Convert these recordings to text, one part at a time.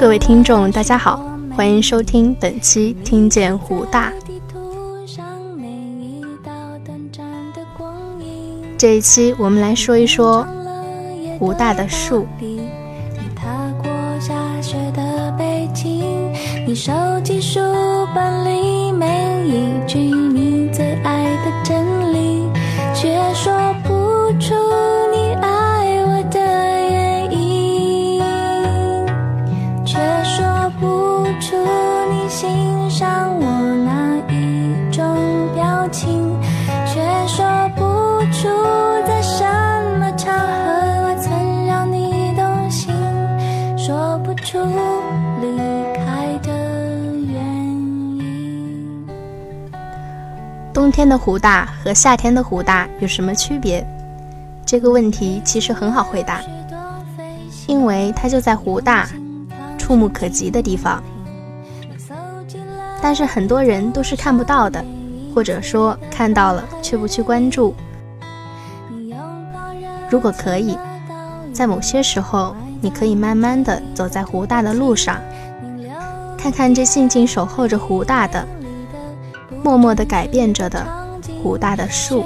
各位听众，大家好，欢迎收听本期《听见湖大》。这一期我们来说一说湖大的树。你手机书本里每一句你最爱冬天的湖大和夏天的湖大有什么区别？这个问题其实很好回答，因为它就在湖大，触目可及的地方。但是很多人都是看不到的，或者说看到了却不去关注。如果可以，在某些时候，你可以慢慢的走在湖大的路上，看看这静静守候着湖大的。默默地改变着的湖大的树。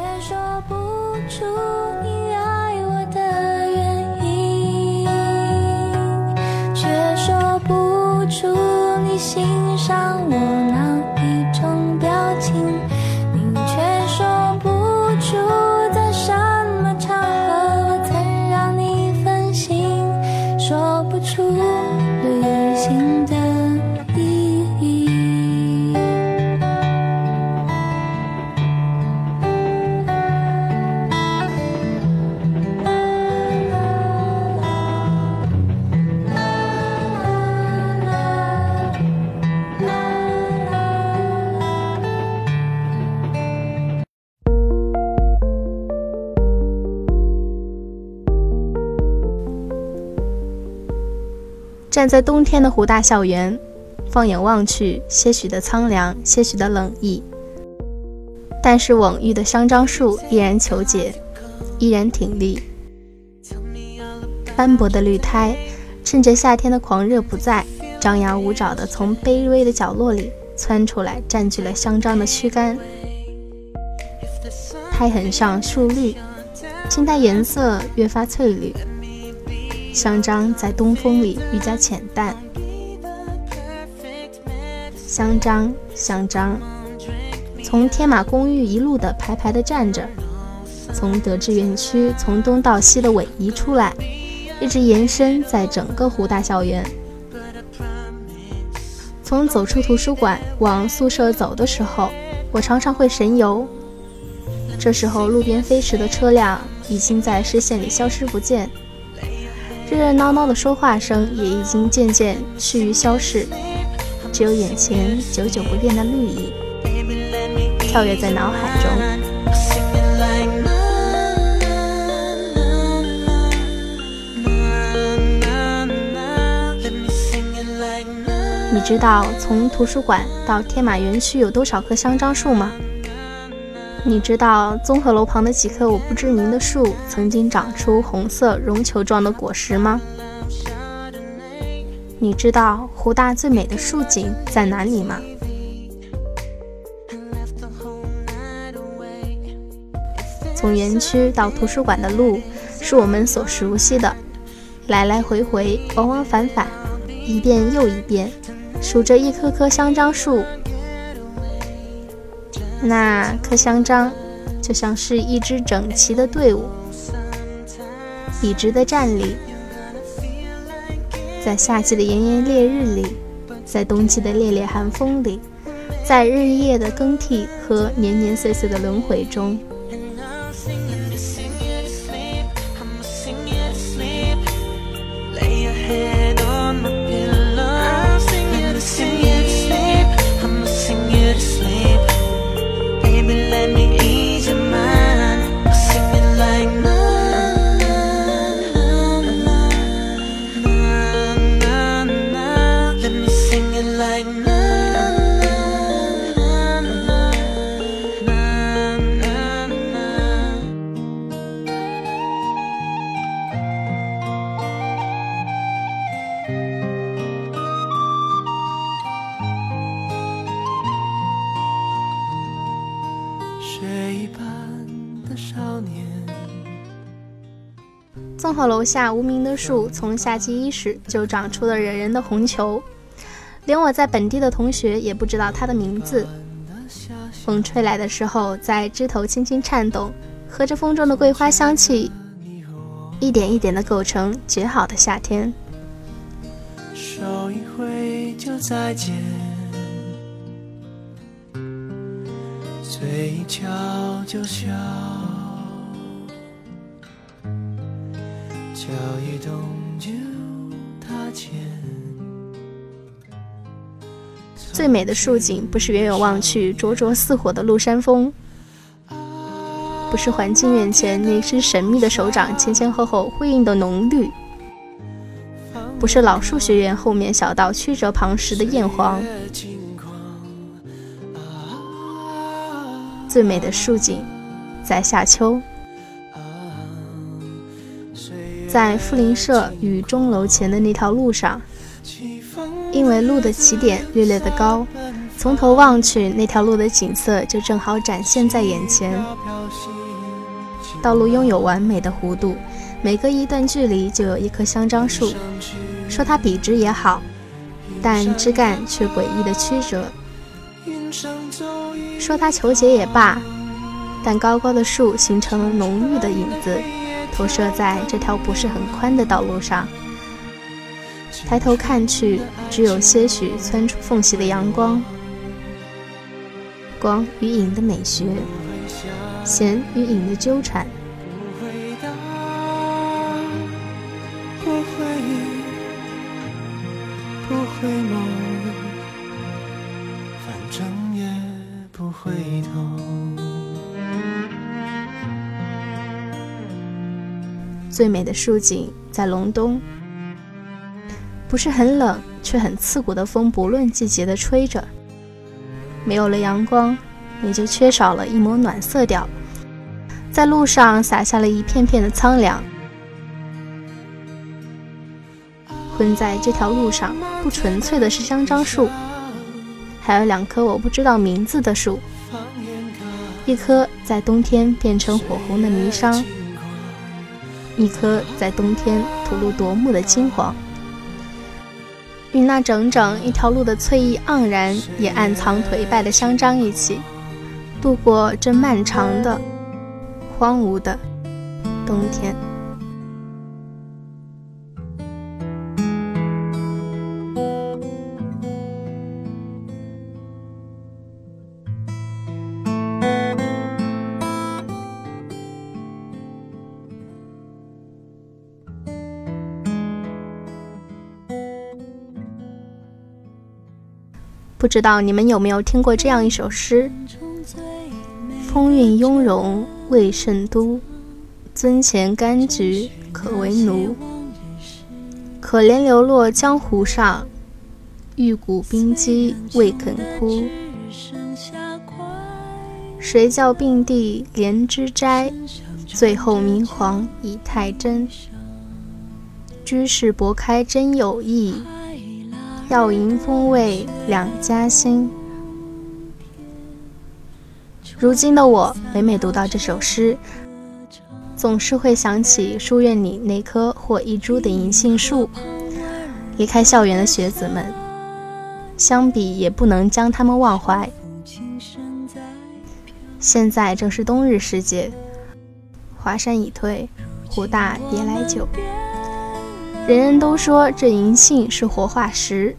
站在冬天的湖大校园，放眼望去，些许的苍凉，些许的冷意。但是蓊郁的香樟树依然求解，依然挺立。斑驳的绿苔，趁着夏天的狂热不在，张牙舞爪地从卑微的角落里窜出来，占据了香樟的躯干。苔痕上树绿，青苔颜色越发翠绿。香樟在东风里愈加浅淡。香樟，香樟，从天马公寓一路的排排的站着，从德智园区从东到西的逶迤出来，一直延伸在整个湖大校园。从走出图书馆往宿舍走的时候，我常常会神游。这时候，路边飞驰的车辆已经在视线里消失不见。热热闹闹的说话声也已经渐渐趋于消逝，只有眼前久久不变的绿意跳跃在脑海中。你知道从图书馆到天马园区有多少棵香樟树吗？你知道综合楼旁的几棵我不知名的树曾经长出红色绒球状的果实吗？你知道湖大最美的树景在哪里吗？从园区到图书馆的路是我们所熟悉的，来来回回，往往返返，一遍又一遍，数着一棵棵香樟树。那颗香樟就像是一支整齐的队伍，笔直的站立，在夏季的炎炎烈日里，在冬季的烈烈寒风里，在日夜的更替和年年岁岁的轮回中。综合楼下无名的树，从夏季伊始就长出了惹人的红球，连我在本地的同学也不知道它的名字。风吹来的时候，在枝头轻轻颤动，和着风中的桂花香气，一点一点的构成绝好的夏天。手一挥就再见，嘴一翘就笑。脚一动就踏前。最美的树景，不是远远望去灼灼似火的麓山峰，不是环境院前那只神秘的手掌前前后后辉映的浓绿，不是老树学院后面小道曲折旁时的艳黄。最美的树景，在夏秋。在富林社与钟楼前的那条路上，因为路的起点略略的高，从头望去，那条路的景色就正好展现在眼前。道路拥有完美的弧度，每隔一段距离就有一棵香樟树。说它笔直也好，但枝干却诡异的曲折；说它求节也罢，但高高的树形成了浓郁的影子。投射在这条不是很宽的道路上，抬头看去，只有些许窜出缝隙的阳光，光与影的美学，弦与影的纠缠。最美的树景在隆冬，不是很冷，却很刺骨的风，不论季节的吹着。没有了阳光，也就缺少了一抹暖色调，在路上洒下了一片片的苍凉。混在这条路上，不纯粹的是香樟树，还有两棵我不知道名字的树，一棵在冬天变成火红的霓裳。一颗在冬天吐露夺目的金黄，与那整整一条路的翠意盎然，也暗藏颓败的香樟一起，度过这漫长的、荒芜的冬天。知道你们有没有听过这样一首诗：“风韵雍容未甚都，尊前柑橘可为奴。可怜流落江湖上，玉骨冰肌未肯枯。谁教并蒂莲枝摘？最后明黄已太真。居士博开真有意。”要迎风味两家新。如今的我，每每读到这首诗，总是会想起书院里那棵或一株的银杏树。离开校园的学子们，相比也不能将他们忘怀。现在正是冬日时节，华山已退，湖大别来久。人人都说这银杏是活化石，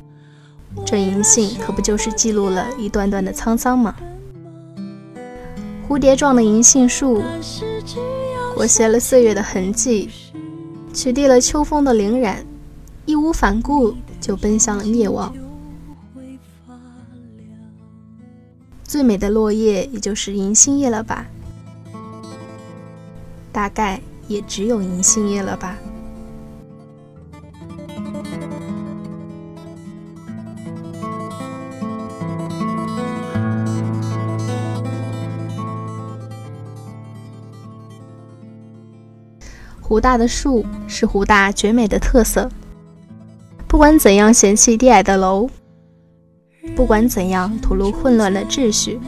这银杏可不就是记录了一段段的沧桑吗？蝴蝶状的银杏树，裹挟了岁月的痕迹，取缔了秋风的凌染，义无反顾就奔向了灭亡。最美的落叶，也就是银杏叶了吧？大概也只有银杏叶了吧。湖大的树是湖大绝美的特色。不管怎样嫌弃低矮的楼，不管怎样吐露混乱的秩序，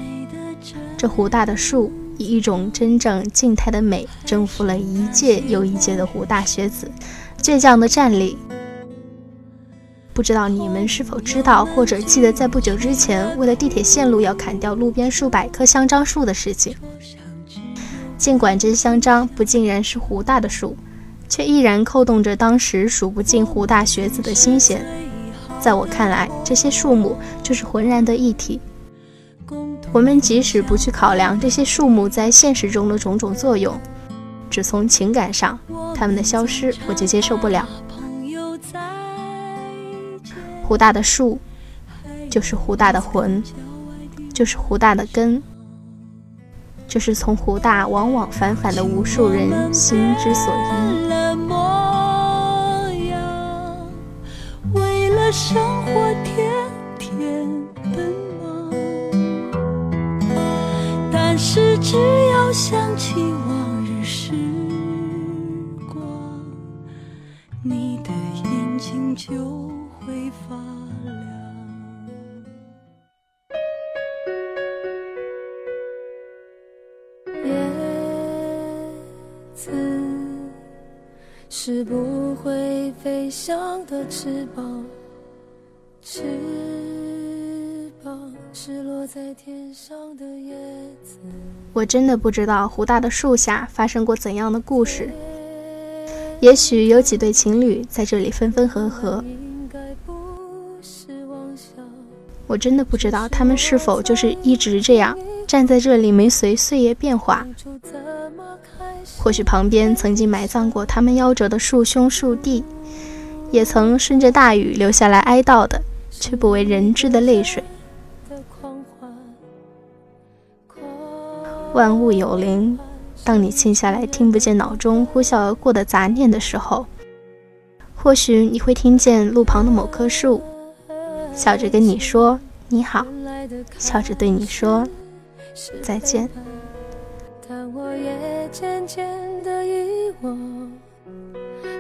这湖大的树以一种真正静态的美征服了一届又一届的湖大学子，倔强的站立。不知道你们是否知道或者记得，在不久之前，为了地铁线路要砍掉路边数百棵香樟树的事情。尽管这些香樟不尽然是湖大的树，却依然扣动着当时数不尽湖大学子的心弦。在我看来，这些树木就是浑然的一体。我们即使不去考量这些树木在现实中的种种作用，只从情感上，它们的消失我就接受不了。湖大的树，就是湖大的魂，就是湖大的根，就是从湖大往往返返的无数人心之所依。为了生活，天天奔忙，但是只要想起往日时光，你的眼睛就。会发飞翔的翅膀，翅膀是落在天上的叶子。我真的不知道湖大的树下发生过怎样的故事，也许有几对情侣在这里分分合合。我真的不知道他们是否就是一直这样站在这里，没随岁月变化。或许旁边曾经埋葬过他们夭折的树兄树弟，也曾顺着大雨流下来哀悼的，却不为人知的泪水。万物有灵，当你静下来听不见脑中呼啸而过的杂念的时候，或许你会听见路旁的某棵树。笑着跟你说你好，笑着对你说再见。但我也渐渐的遗忘，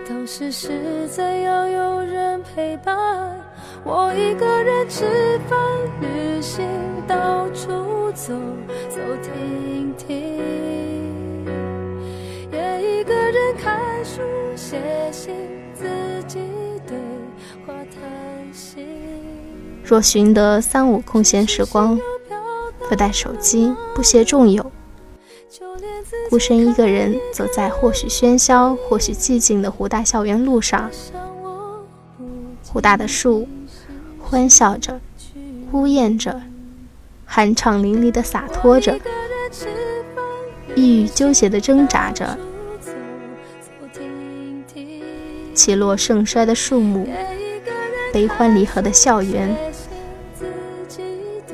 当时是怎样有人陪伴我一个人吃饭、旅行、到处走走停停，也一个人看书、写信，自己对话谈心。若寻得三五空闲时光，不带手机，不携众友，孤身一个人走在或许喧嚣、或许寂静的湖大校园路上，湖大的树欢笑着，呜咽着，酣畅淋漓地洒脱着，抑郁纠结地挣扎着，起落盛衰的树木，悲欢离合的校园。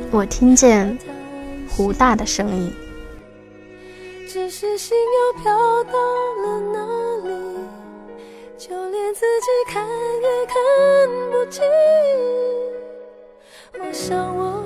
我听见湖大的声音，只是心又飘到了哪里？就连自己看也看不清。我想我